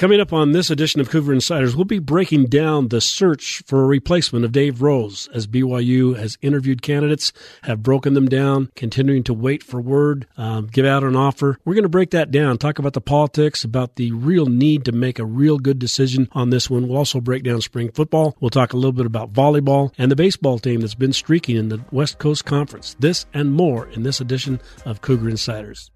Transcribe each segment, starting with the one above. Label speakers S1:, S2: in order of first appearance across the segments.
S1: Coming up on this edition of Cougar Insiders, we'll be breaking down the search for a replacement of Dave Rose as BYU has interviewed candidates, have broken them down, continuing to wait for word, um, give out an offer. We're going to break that down, talk about the politics, about the real need to make a real good decision on this one. We'll also break down spring football. We'll talk a little bit about volleyball and the baseball team that's been streaking in the West Coast Conference. This and more in this edition of Cougar Insiders.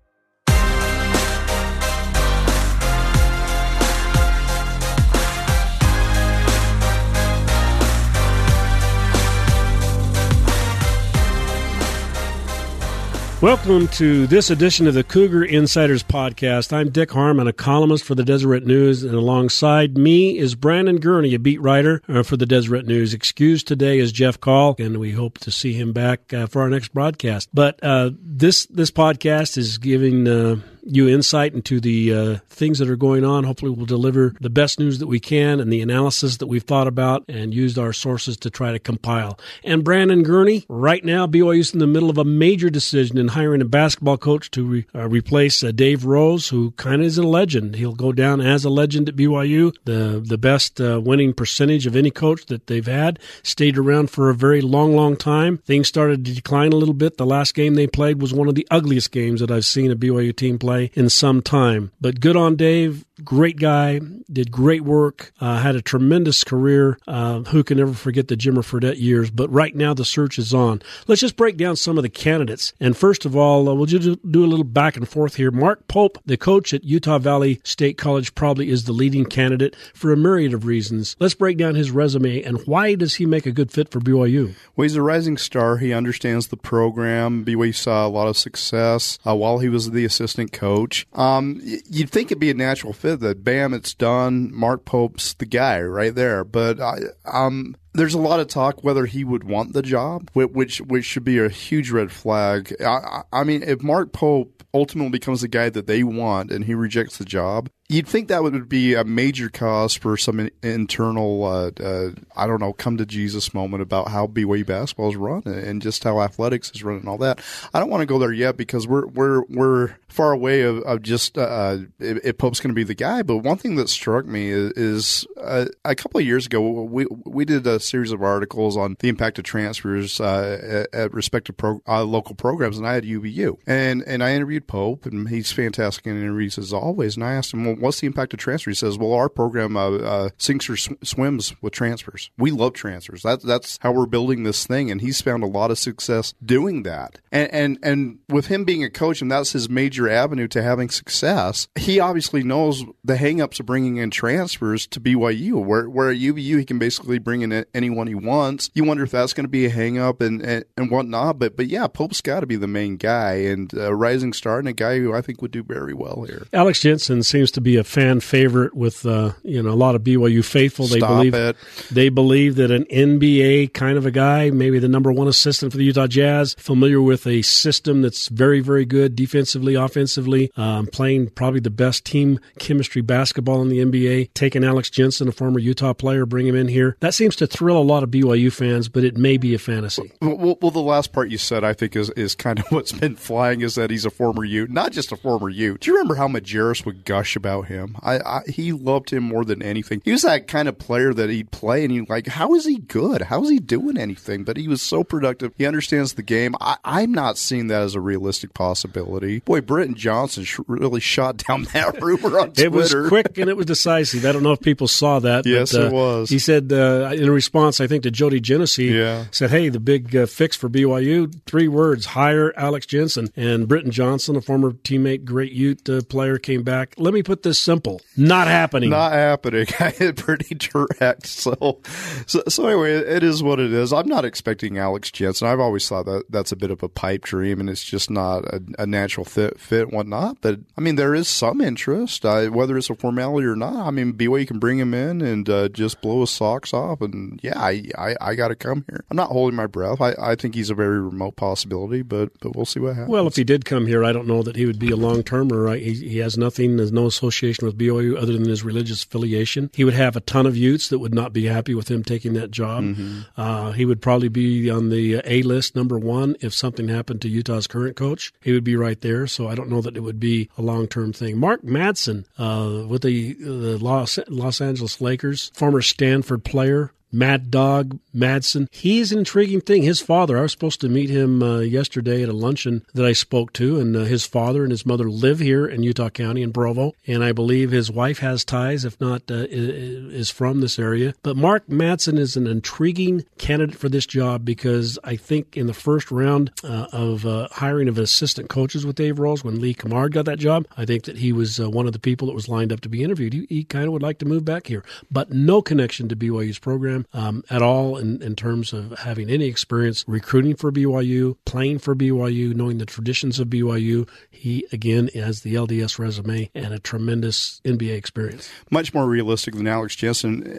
S1: Welcome to this edition of the Cougar Insiders Podcast. I'm Dick Harmon, a columnist for the Deseret News, and alongside me is Brandon Gurney, a beat writer uh, for the Deseret News. Excused today is Jeff Call, and we hope to see him back uh, for our next broadcast. But uh, this this podcast is giving uh, you insight into the uh, things that are going on. Hopefully, we'll deliver the best news that we can and the analysis that we've thought about and used our sources to try to compile. And Brandon Gurney, right now, BYU's in the middle of a major decision in hiring a basketball coach to re- uh, replace uh, Dave Rose, who kind of is a legend. He'll go down as a legend at BYU, the the best uh, winning percentage of any coach that they've had. Stayed around for a very long, long time. Things started to decline a little bit. The last game they played was one of the ugliest games that I've seen a BYU team play in some time. But good on Dave. Great guy. Did great work. Uh, had a tremendous career. Uh, who can ever forget the Jimmer Fredette years? But right now the search is on. Let's just break down some of the candidates. And first of all, uh, we'll just do a little back and forth here. Mark Pope, the coach at Utah Valley State College, probably is the leading candidate for a myriad of reasons. Let's break down his resume and why does he make a good fit for BYU?
S2: Well, he's a rising star. He understands the program. BYU saw a lot of success uh, while he was the assistant coach coach. Um, you'd think it'd be a natural fit that bam, it's done. Mark Pope's the guy right there. But I, um, there's a lot of talk whether he would want the job, which which should be a huge red flag. I, I mean, if Mark Pope ultimately becomes the guy that they want and he rejects the job, You'd think that would be a major cause for some internal, uh, uh, I don't know, come to Jesus moment about how BYU basketball is run and just how athletics is run and all that. I don't want to go there yet because we're we're we're far away of, of just uh, uh if, if Pope's going to be the guy. But one thing that struck me is, is uh, a couple of years ago we we did a series of articles on the impact of transfers uh, at, at respective pro, local programs, and I had UVU and and I interviewed Pope, and he's fantastic in interviews as always. And I asked him, well, what's the impact of transfer? He says, well, our program uh, uh, sinks or sw- swims with transfers. We love transfers. That's that's how we're building this thing, and he's found a lot of success doing that. And and and with him being a coach, and that's his major avenue to having success. He obviously knows the hangups of bringing in transfers to BYU, where where at UVU he can basically bring in anyone he wants. You wonder if that's going to be a hangup and, and and whatnot. But but yeah, Pope's got to be the main guy and a rising star and a guy who I think would do very well here.
S1: Alex Jensen seems to be a fan favorite with uh, you know a lot of BYU faithful.
S2: They
S1: Stop believe
S2: it.
S1: they believe that an NBA kind of a guy, maybe the number one assistant for the Utah Jazz, familiar with a system that's very very good defensively, offensively, um, playing probably the best team chemistry basketball in the NBA. Taking Alex Jensen, a former Utah player, bring him in here. That seems to thrill a lot of BYU fans, but it may be a fantasy.
S2: Well, well the last part you said, I think, is is kind of what's been flying is that he's a former Ute, not just a former Ute. Do you remember how Majerus would gush about him? I, I, he loved him more than anything. He was that kind of player that he'd play and you like, how is he good? How is he doing anything? But he was so productive. He understands the game. I, am not seeing that as a realistic possibility. Boy, Britton Johnsen sh- really shot down that rumor on Twitter.
S1: It was quick and it was decisive. I don't know if people saw that.
S2: yes,
S1: but,
S2: uh, it was.
S1: He said uh, in response, I think to Jody Genessy,
S2: yeah.
S1: said, "Hey, the big uh, fix for BYU: three words: hire Alex Jensen." And Britton Johnsen, a former teammate, great Ute uh, player, came back. Let me put this simple: not happening.
S2: Not happening. I hit pretty direct. So, so, so anyway, it is what it is. I'm not expecting Alex Jensen. I've always thought that that's a bit of a pipe dream, and it's just not a, a natural fit, fit and whatnot. But I mean, there is some interest, uh, whether it's a formality or not. I mean, BYU can bring him in and uh, just blow his socks off, and yeah, I, I, I got to come here. I'm not holding my breath. I, I think he's a very remote possibility, but but we'll see what happens.
S1: Well, if he did come here, I don't know that he would be a long termer. Right? He, he has nothing, there's no association with BYU other than his religious affiliation. He would have a ton of Utes that would not be happy with him taking that job. Mm-hmm. Uh, he would probably be on the A list, number one, if something happened to Utah's current coach. He would be right there. So I don't know that it would be a long term thing. Mark Madsen uh, with the, the Los, Los Angeles Lakers, former Stanford player, Mad Dog Madsen. He's an intriguing thing. His father, I was supposed to meet him uh, yesterday at a luncheon that I spoke to, and uh, his father and his mother live here in Utah County in Provo, and I believe his wife has ties, if not uh, is from this area. But Mark Madsen is an intriguing candidate for this job because I think in the first round uh, of uh, hiring of assistant coaches with Dave Rose, when Lee Cummard got that job, I think that he was uh, one of the people that was lined up to be interviewed. He, he kind of would like to move back here, but no connection to BYU's program um, at all in, in terms of having any experience recruiting for BYU, playing for BYU, knowing the traditions of BYU. He, again, has the LDS resume and a tremendous NBA experience.
S2: Much more realistic than Alex Jensen,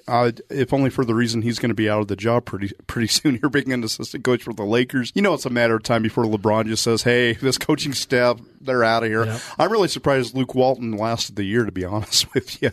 S2: if only for the reason he's going to be out of the job pretty pretty soon here, being an assistant coach for the Lakers. You know, it's a matter of time before LeBron just says, hey, this coaching staff, they're out of here. Yep. I'm really surprised Luke Walton lasted the year, to be honest with you.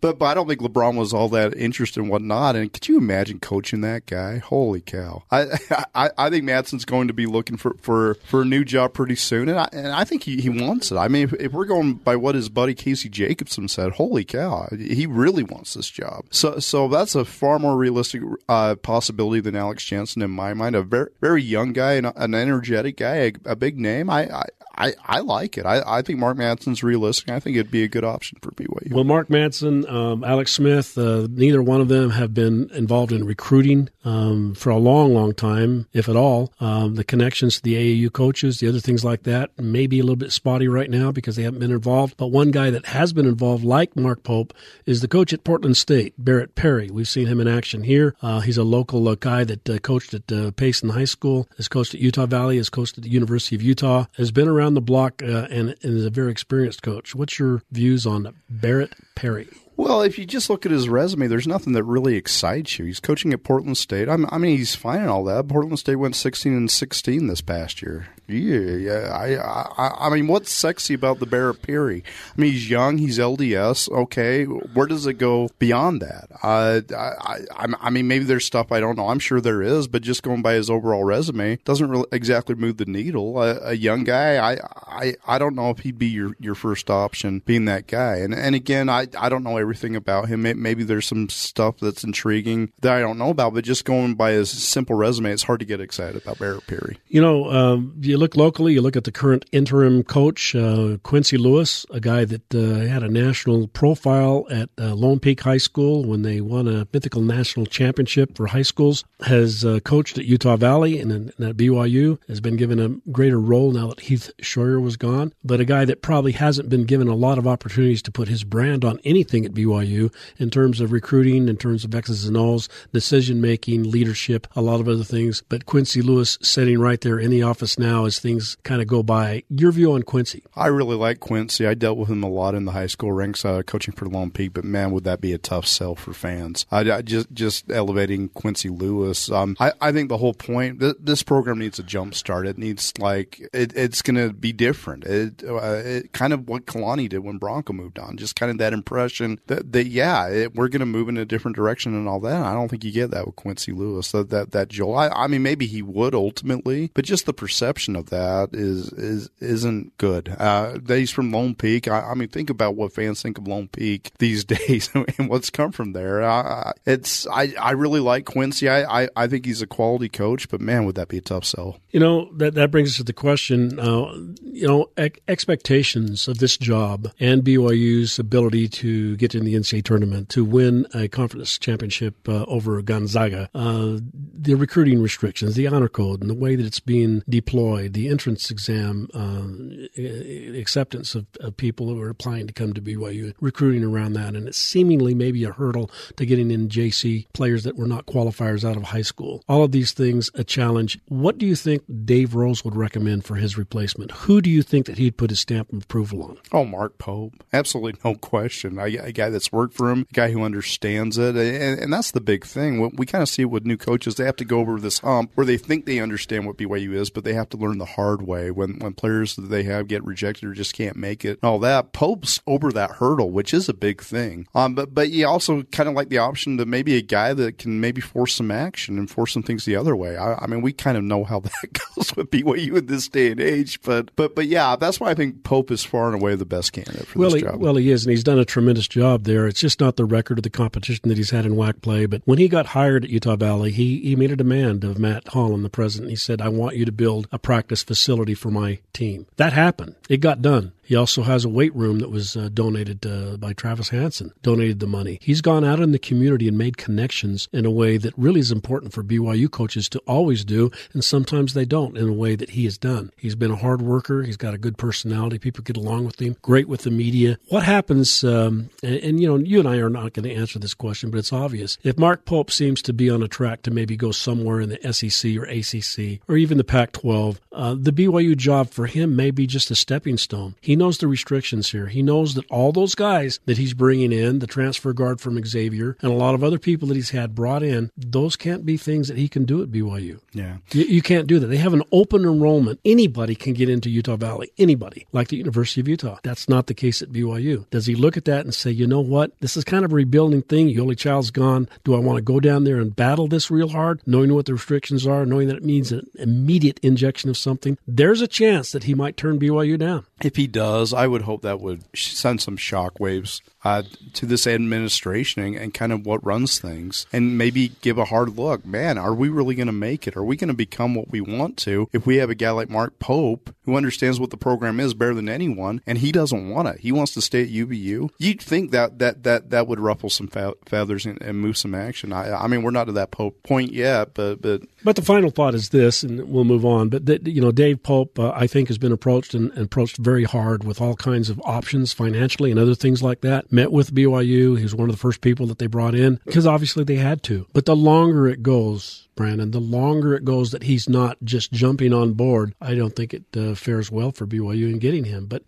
S2: But, but I don't think LeBron was all that interested in whatnot. And could you imagine? coaching that guy? Holy cow! I I, I think Madsen's going to be looking for, for, for a new job pretty soon, and I, and I think he, he wants it. I mean, if, if we're going by what his buddy Casey Jacobsen said, holy cow, he really wants this job. So so that's a far more realistic uh, possibility than Alex Jensen in my mind. A very very young guy, an, an energetic guy, a, a big name. I, I I, I like it. I, I think Mark Madsen's realistic. I think it'd be a good option for BYU.
S1: Well, Mark Madsen, um, Alex Smith, uh, neither one of them have been involved in recruiting um, for a long, long time, if at all. Um, the connections to the AAU coaches, the other things like that, may be a little bit spotty right now because they haven't been involved. But one guy that has been involved, like Mark Pope, is the coach at Portland State, Barret Peery. We've seen him in action here. Uh, he's a local uh, guy that uh, coached at uh, Payson High School, has coached at Utah Valley, has coached at the University of Utah, has been around around the block uh, and, and is a very experienced coach. What's your views on Barret Peery?
S2: Well, if you just look at his resume, there's nothing that really excites you. He's coaching at Portland State. I mean, he's fine and all that. Portland State went 16 and 16 this past year. Yeah, yeah. I, I, I mean, what's sexy about the Barret Peery? I mean, he's young. He's LDS. Okay, where does it go beyond that? I, I, I mean, maybe there's stuff I don't know. I'm sure there is, but just going by his overall resume doesn't really exactly move the needle. A, a young guy, I, I, I don't know if he'd be your, your first option, being that guy. And and again, I, I don't know everything about him. Maybe there's some stuff that's intriguing that I don't know about, but just going by his simple resume, it's hard to get excited about Barret Peery.
S1: You know, um, you look locally, you look at the current interim coach, uh, Quincy Lewis, a guy that uh, had a national profile at uh, Lone Peak High School when they won a mythical national championship for high schools, has uh, coached at Utah Valley and, and, at BYU, has been given a greater role now that Heath Schroyer was gone, but a guy that probably hasn't been given a lot of opportunities to put his brand on anything at BYU in terms of recruiting, in terms of X's and O's, decision making, leadership, a lot of other things. But Quincy Lewis sitting right there in the office now as things kind of go by. Your view on Quincy?
S2: I really like Quincy. I dealt with him a lot in the high school ranks, uh, coaching for Lone Peak. But man, would that be a tough sell for fans? I, I just just elevating Quincy Lewis. Um, I, I think the whole point th- this program needs a jump start. It needs like it, it's going to be different. It, uh, it, kind of what Kalani did when Bronco moved on. Just kind of that impression that, that yeah, it, we're going to move in a different direction and all that. I don't think you get that with Quincy Lewis. That that that Joel. I, I mean, maybe he would ultimately, but just the perception of that is is isn't good. Uh, he's from Lone Peak. I, I, mean, think about what fans think of Lone Peak these days and what's come from there. I, it's I, I really like Quincy. I, I, I think he's a quality coach, but man, would that be a tough sell?
S1: You know that that brings us to the question. Uh, you know, ex- expectations of this job and BYU's ability to get in the NCAA tournament to win a conference championship uh, over Gonzaga. Uh, the recruiting restrictions, the honor code, and the way that it's being deployed, the entrance exam uh, acceptance of, of, people who are applying to come to BYU, recruiting around that, and it's seemingly maybe a hurdle to getting in JC players that were not qualifiers out of high school. All of these things a challenge. What do you think Dave Rose would recommend for his replacement? Who do you think that he'd put his stamp of approval on?
S2: Oh, Mark Pope, absolutely no question. A, guy that's worked for him, a guy who understands it, and, and that's the big thing. We kind of see it with new coaches; they have to go over this hump where they think they understand what BYU is, but they have to learn learn the hard way when when players that they have get rejected or just can't make it. And all that Pope's over that hurdle, which is a big thing. Um, but but you also kind of like the option to maybe a guy that can maybe force some action and force some things the other way. I, I mean, we kind of know how that goes with BYU in this day and age. But but but yeah, that's why I think Pope is far and away the best candidate for
S1: well,
S2: this
S1: he,
S2: job.
S1: Well, he is, and he's done a tremendous job there. It's just not the record of the competition that he's had in WAC play. But when he got hired at Utah Valley, he he made a demand of Matt Holland, the president. He said, "I want you to build a practice facility for my team." That happened. It got done. He also has a weight room that was uh, donated uh, by Travis Hansen, donated the money. He's gone out in the community and made connections in a way that really is important for BYU coaches to always do, and sometimes they don't in a way that he has done. He's been a hard worker. He's got a good personality. People get along with him. Great with the media. What happens, um, and, and, you know, you and I are not going to answer this question, but it's obvious. If Mark Pope seems to be on a track to maybe go somewhere in the SEC or ACC or even the Pac 12, uh, the BYU job for him may be just a stepping stone. He knows the restrictions here. He knows that all those guys that he's bringing in, the transfer guard from Xavier, and a lot of other people that he's had brought in, those can't be things that he can do at BYU.
S2: Yeah.
S1: You, you can't do that. They have an open enrollment. Anybody can get into Utah Valley. Anybody, like the University of Utah. That's not the case at BYU. Does he look at that and say, you know what? This is kind of a rebuilding thing. Yoeli Childs gone. Do I want to go down there and battle this real hard, knowing what the restrictions are, knowing that it means an immediate injection of something? There's a chance that he might turn BYU down.
S2: If he does, I would hope that would send some shockwaves uh, to this administration and, and, kind of what runs things, and maybe give a hard look. Man, are we really going to make it? Are we going to become what we want to if we have a guy like Mark Pope who understands what the program is better than anyone, and he doesn't want it? He wants to stay at UVU. You'd think that that that that would ruffle some feathers and, and move some action. I, I, mean, we're not to that Pope point yet, but but
S1: but the final thought is this, and we'll move on. But that, you know, Dave Pope, uh, I think, has been approached and, and approached very hard with all kinds of options financially and other things like that. Met with BYU. He was one of the first people that they brought in because obviously they had to. But the longer it goes, Brandon, the longer it goes that he's not just jumping on board, I don't think it uh, fares well for BYU in getting him. But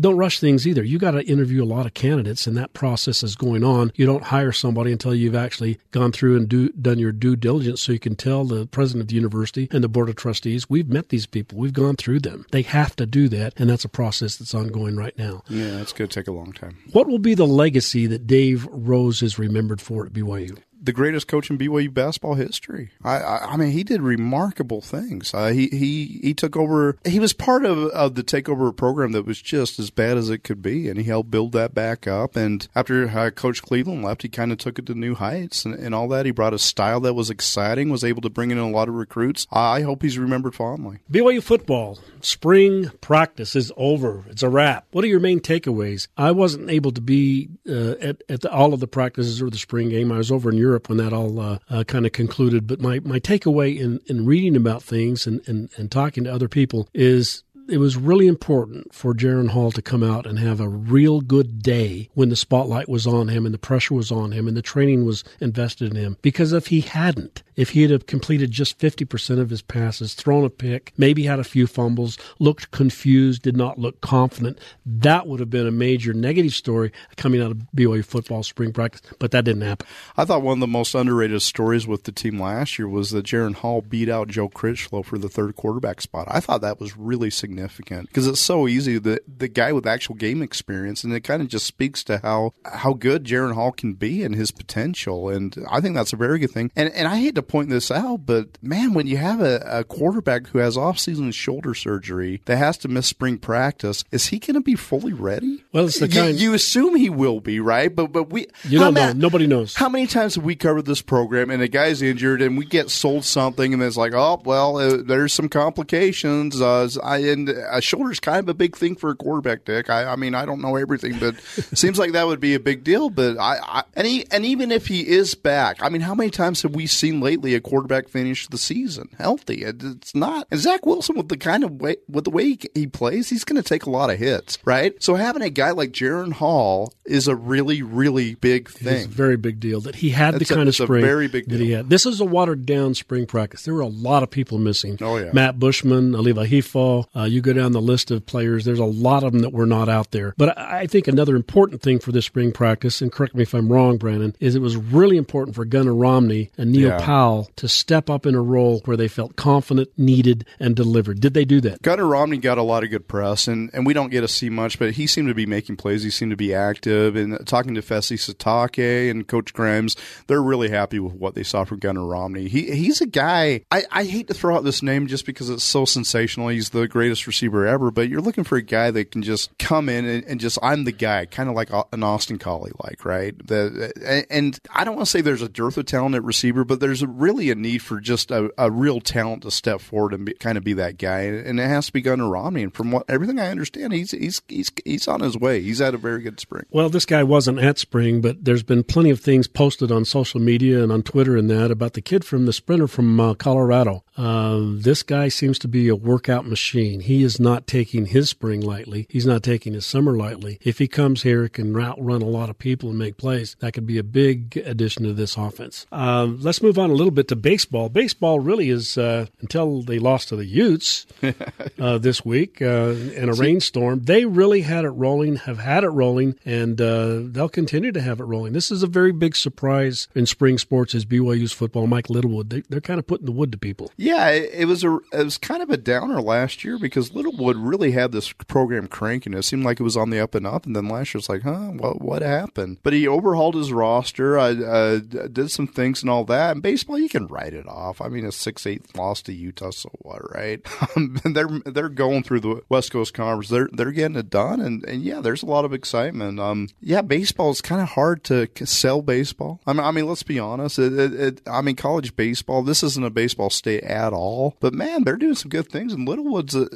S1: don't rush things either. You got to interview a lot of candidates, and that process is going on. You don't hire somebody until you've actually gone through and do, done your due diligence so you can tell the president of the university and the board of trustees, we've met these people, we've gone through them. They have to do that, and that's a process that's ongoing right now.
S2: Yeah, it's going to take a long time.
S1: What will be the legacy that Dave Rose is remembered for at BYU?
S2: The greatest coach in BYU basketball history. I, I, I mean, he did remarkable things. Uh, he he he took over. He was part of of the takeover program that was just as bad as it could be, and he helped build that back up. And after uh, Coach Cleveland left, he kind of took it to new heights and, and all that. He brought a style that was exciting, was able to bring in a lot of recruits. I hope he's remembered fondly.
S1: BYU football spring practice is over. It's a wrap. What are your main takeaways? I wasn't able to be uh, at at the, all of the practices or the spring game. I was over in Europe Europe when that all uh, uh, kind of concluded. But my, my takeaway in, in reading about things and, and, and talking to other people is it was really important for Jaren Hall to come out and have a real good day when the spotlight was on him and the pressure was on him and the training was invested in him. Because if he hadn't, if he had completed just 50% of his passes, thrown a pick, maybe had a few fumbles, looked confused, did not look confident, that would have been a major negative story coming out of BYU football spring practice, but that didn't happen.
S2: I thought one of the most underrated stories with the team last year was that Jaren Hall beat out Joe Critchlow for the third quarterback spot. I thought that was really significant because it's so easy that the guy with actual game experience, and it kind of just speaks to how how good Jaren Hall can be and his potential, and I think that's a very good thing. And and I hate to point this out, but man, when you have a, a quarterback who has off-season shoulder surgery that has to miss spring practice, is he going to be fully ready?
S1: Well, it's the kind
S2: you, you, assume he will be, right? But but we
S1: you don't know. Nobody knows.
S2: How many times have we covered this program and a guy's injured and we get sold something and it's like, oh well, uh, there's some complications. Uh, I, and a shoulder's kind of a big thing for a quarterback, Dick. I, I mean, I don't know everything, but seems like that would be a big deal. But I, I and he, and even if he is back, I mean, how many times have we seen lately a quarterback finish the season healthy? It's not. And Zach Wilson with the kind of way with the way he, he plays, he's going to take a lot of hits, right? So having a guy like Jaren Hall is a really, really big thing.
S1: It's a very big deal that he had it's the kind a, of spring
S2: very big
S1: that he had. This is a watered down spring practice. There were a lot of people missing.
S2: Oh yeah,
S1: Matt Bushman, Aleva Hifo. Uh, you go down the list of players. There's a lot of them that were not out there. But I think another important thing for this spring practice, and correct me if I'm wrong, Brandon, is it was really important for Gunnar Romney and Neil yeah. Pau'u To step up in a role where they felt confident, needed, and delivered. Did they do that?
S2: Gunnar Romney got a lot of good press, and, and we don't get to see much, but he seemed to be making plays. He seemed to be active. And talking to Fesi Sitake and Coach Grimes, they're really happy with what they saw from Gunnar Romney. He he's a guy. I, I hate to throw out this name just because it's so sensational. He's the greatest receiver ever, but you're looking for a guy that can just come in and, and just I'm the guy, kind of like an Austin Collie, like right. The, and I don't want to say there's a dearth of talent at receiver, but there's a, really a need for just a, a real talent to step forward and be, kind of be that guy, and it has to be Gunnar Romney. And from what everything I understand, he's he's he's he's on his way. He's had a very good spring.
S1: Well, this guy wasn't at spring, but there's been plenty of things posted on social media and on Twitter and that about the kid from the sprinter from uh, Colorado. Uh, this guy seems to be a workout machine. He is not taking his spring lightly. He's not taking his summer lightly. If he comes here, can outrun a lot of people and make plays. That could be a big addition to this offense. Uh, let's move on a little bit to baseball. Baseball really is uh, until they lost to the Utes uh, this week uh, in a rainstorm. They really had it rolling, have had it rolling, and uh, they'll continue to have it rolling. This is a very big surprise in spring sports as BYU's football. Mike Littlewood, they, they're kind of putting the wood to people.
S2: Yeah, it was a it was kind of a downer last year because Littlewood really had this program cranking. It seemed like it was on the up and up, and then last year it's like, huh, what what happened? But he overhauled his roster, uh, uh, did some things and all that. And baseball, you can write it off. I mean, a six eight loss to Utah, so what, right? they're they're going through the West Coast Conference. They're they're getting it done, and, and yeah, there's a lot of excitement. Um, yeah, baseball is kind of hard to sell baseball. I mean, I mean, let's be honest. It, it, it, I mean, college baseball. This isn't a baseball state at all. But man, they're doing some good things. And Littlewood's a,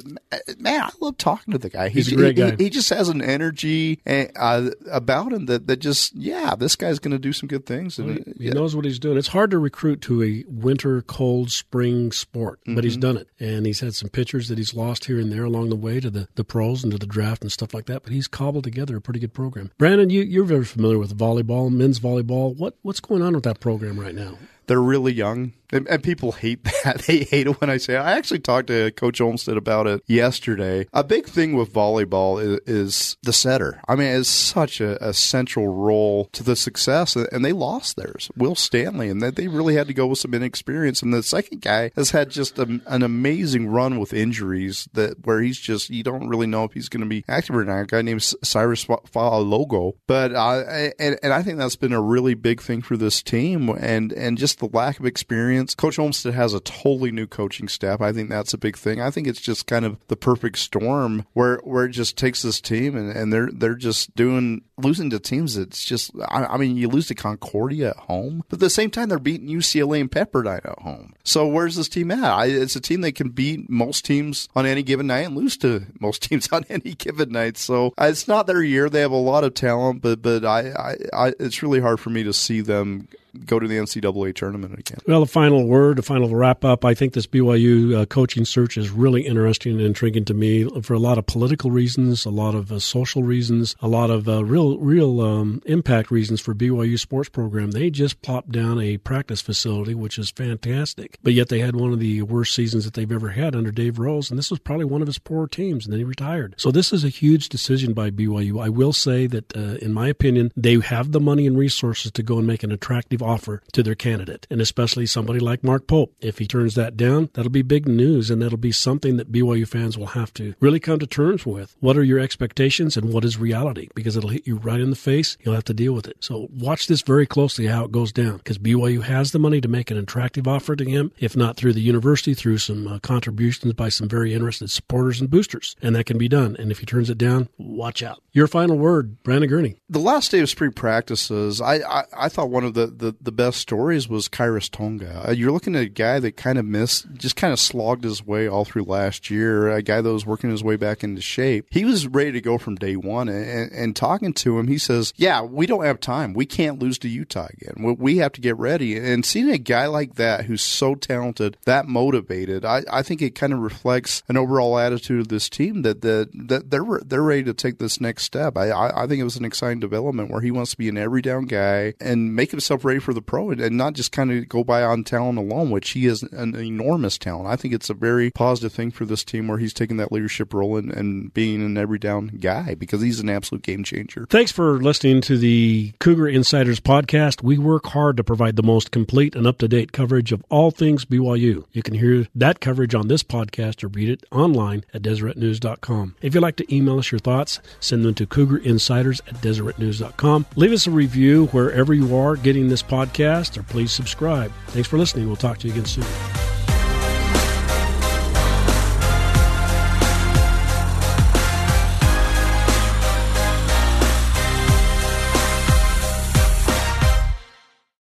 S2: man. I love talking to the guy.
S1: He's, He's a great
S2: he,
S1: guy.
S2: He, he just has an energy uh, about him that, that just yeah, this guy's going to do some good things.
S1: And,
S2: well,
S1: he, yeah. knows what he's doing. It's hard to recruit to a winter, cold, spring sport, but mm-hmm. he's done it. And he's had some pitchers that he's lost here and there along the way to the, the pros and to the draft and stuff like that. But he's cobbled together a pretty good program. Brandon, you, you're very familiar with volleyball, men's volleyball. What what's going on with that program right now?
S2: They're really young. And, and, people hate that. They hate it when I say it. I actually talked to Coach Olmstead about it yesterday. A big thing with volleyball is, is the setter. I mean, it's such a, a, central role to the success, and they lost theirs, Will Stanley, and that they really had to go with some inexperience. And the second guy has had just a, an amazing run with injuries that where he's just you don't really know if he's going to be active or not. A guy named Cyrus Logo, but uh, and and I think that's been a really big thing for this team, and and just the lack of experience experience. Coach Olmstead has a totally new coaching staff. I think that's a big thing. I think it's just kind of the perfect storm where where it just takes this team and, and they're they're just doing losing to teams that's just I, I, mean you lose to Concordia at home, but at the same time they're beating UCLA and Pepperdine at home. So where's this team at? I, it's a team that can beat most teams on any given night and lose to most teams on any given night. So uh, it's not their year. They have a lot of talent, but but I, I, I it's really hard for me to see them go to the NCAA tournament again.
S1: Well, a final word, a final wrap up. I think this BYU uh, coaching search is really interesting and intriguing to me for a lot of political reasons, a lot of uh, social reasons, a lot of uh, real real um, impact reasons for BYU sports program. They just plopped down a practice facility, which is fantastic, but yet they had one of the worst seasons that they've ever had under Dave Rose, and this was probably one of his poor teams, and then he retired. So this is a huge decision by BYU. I will say that, uh, in my opinion, they have the money and resources to go and make an attractive offer to their candidate, and especially somebody like Mark Pope. If he turns that down, that'll be big news, and that'll be something that BYU fans will have to really come to terms with. What are your expectations and what is reality? Because it'll hit you right in the face. You'll have to deal with it. So watch this very closely how it goes down, because BYU has the money to make an attractive offer to him, if not through the university, through some uh, contributions by some very interested supporters and boosters, and that can be done. And if he turns it down, watch out. Your final word, Brandon Gurney.
S2: The last day of spring practices, I, I, I thought one of the, the, the best stories was Khyiris Tonga. Uh, you're looking at a guy that kind of missed, just kind of slogged his way all through last year, a guy that was working his way back into shape. He was ready to go from day one. And, and talking to him, he says, Yeah, we don't have time. We can't lose to Utah again. We have to get ready. And seeing a guy like that who's so talented, that motivated, I, I think it kind of reflects an overall attitude of this team that, that, that they're, they're ready to take this next step. I, I, I think it was an exciting development where he wants to be an every down guy and make himself ready for the pro and not just kind of go by on talent alone, which he is an enormous talent. I think it's a very positive thing for this team where he's taking that leadership role and, and being an every down guy because he's an absolute game changer.
S1: Thanks for listening to the Cougar Insiders podcast. We work hard to provide the most complete and up to date coverage of all things BYU. You can hear that coverage on this podcast or read it online at DeseretNews.com. If you'd like to email us your thoughts, send them to CougarInsiders at DeseretNews.com. Leave us a review wherever you are getting this podcast or please subscribe. Thanks for listening. We'll talk to you again soon.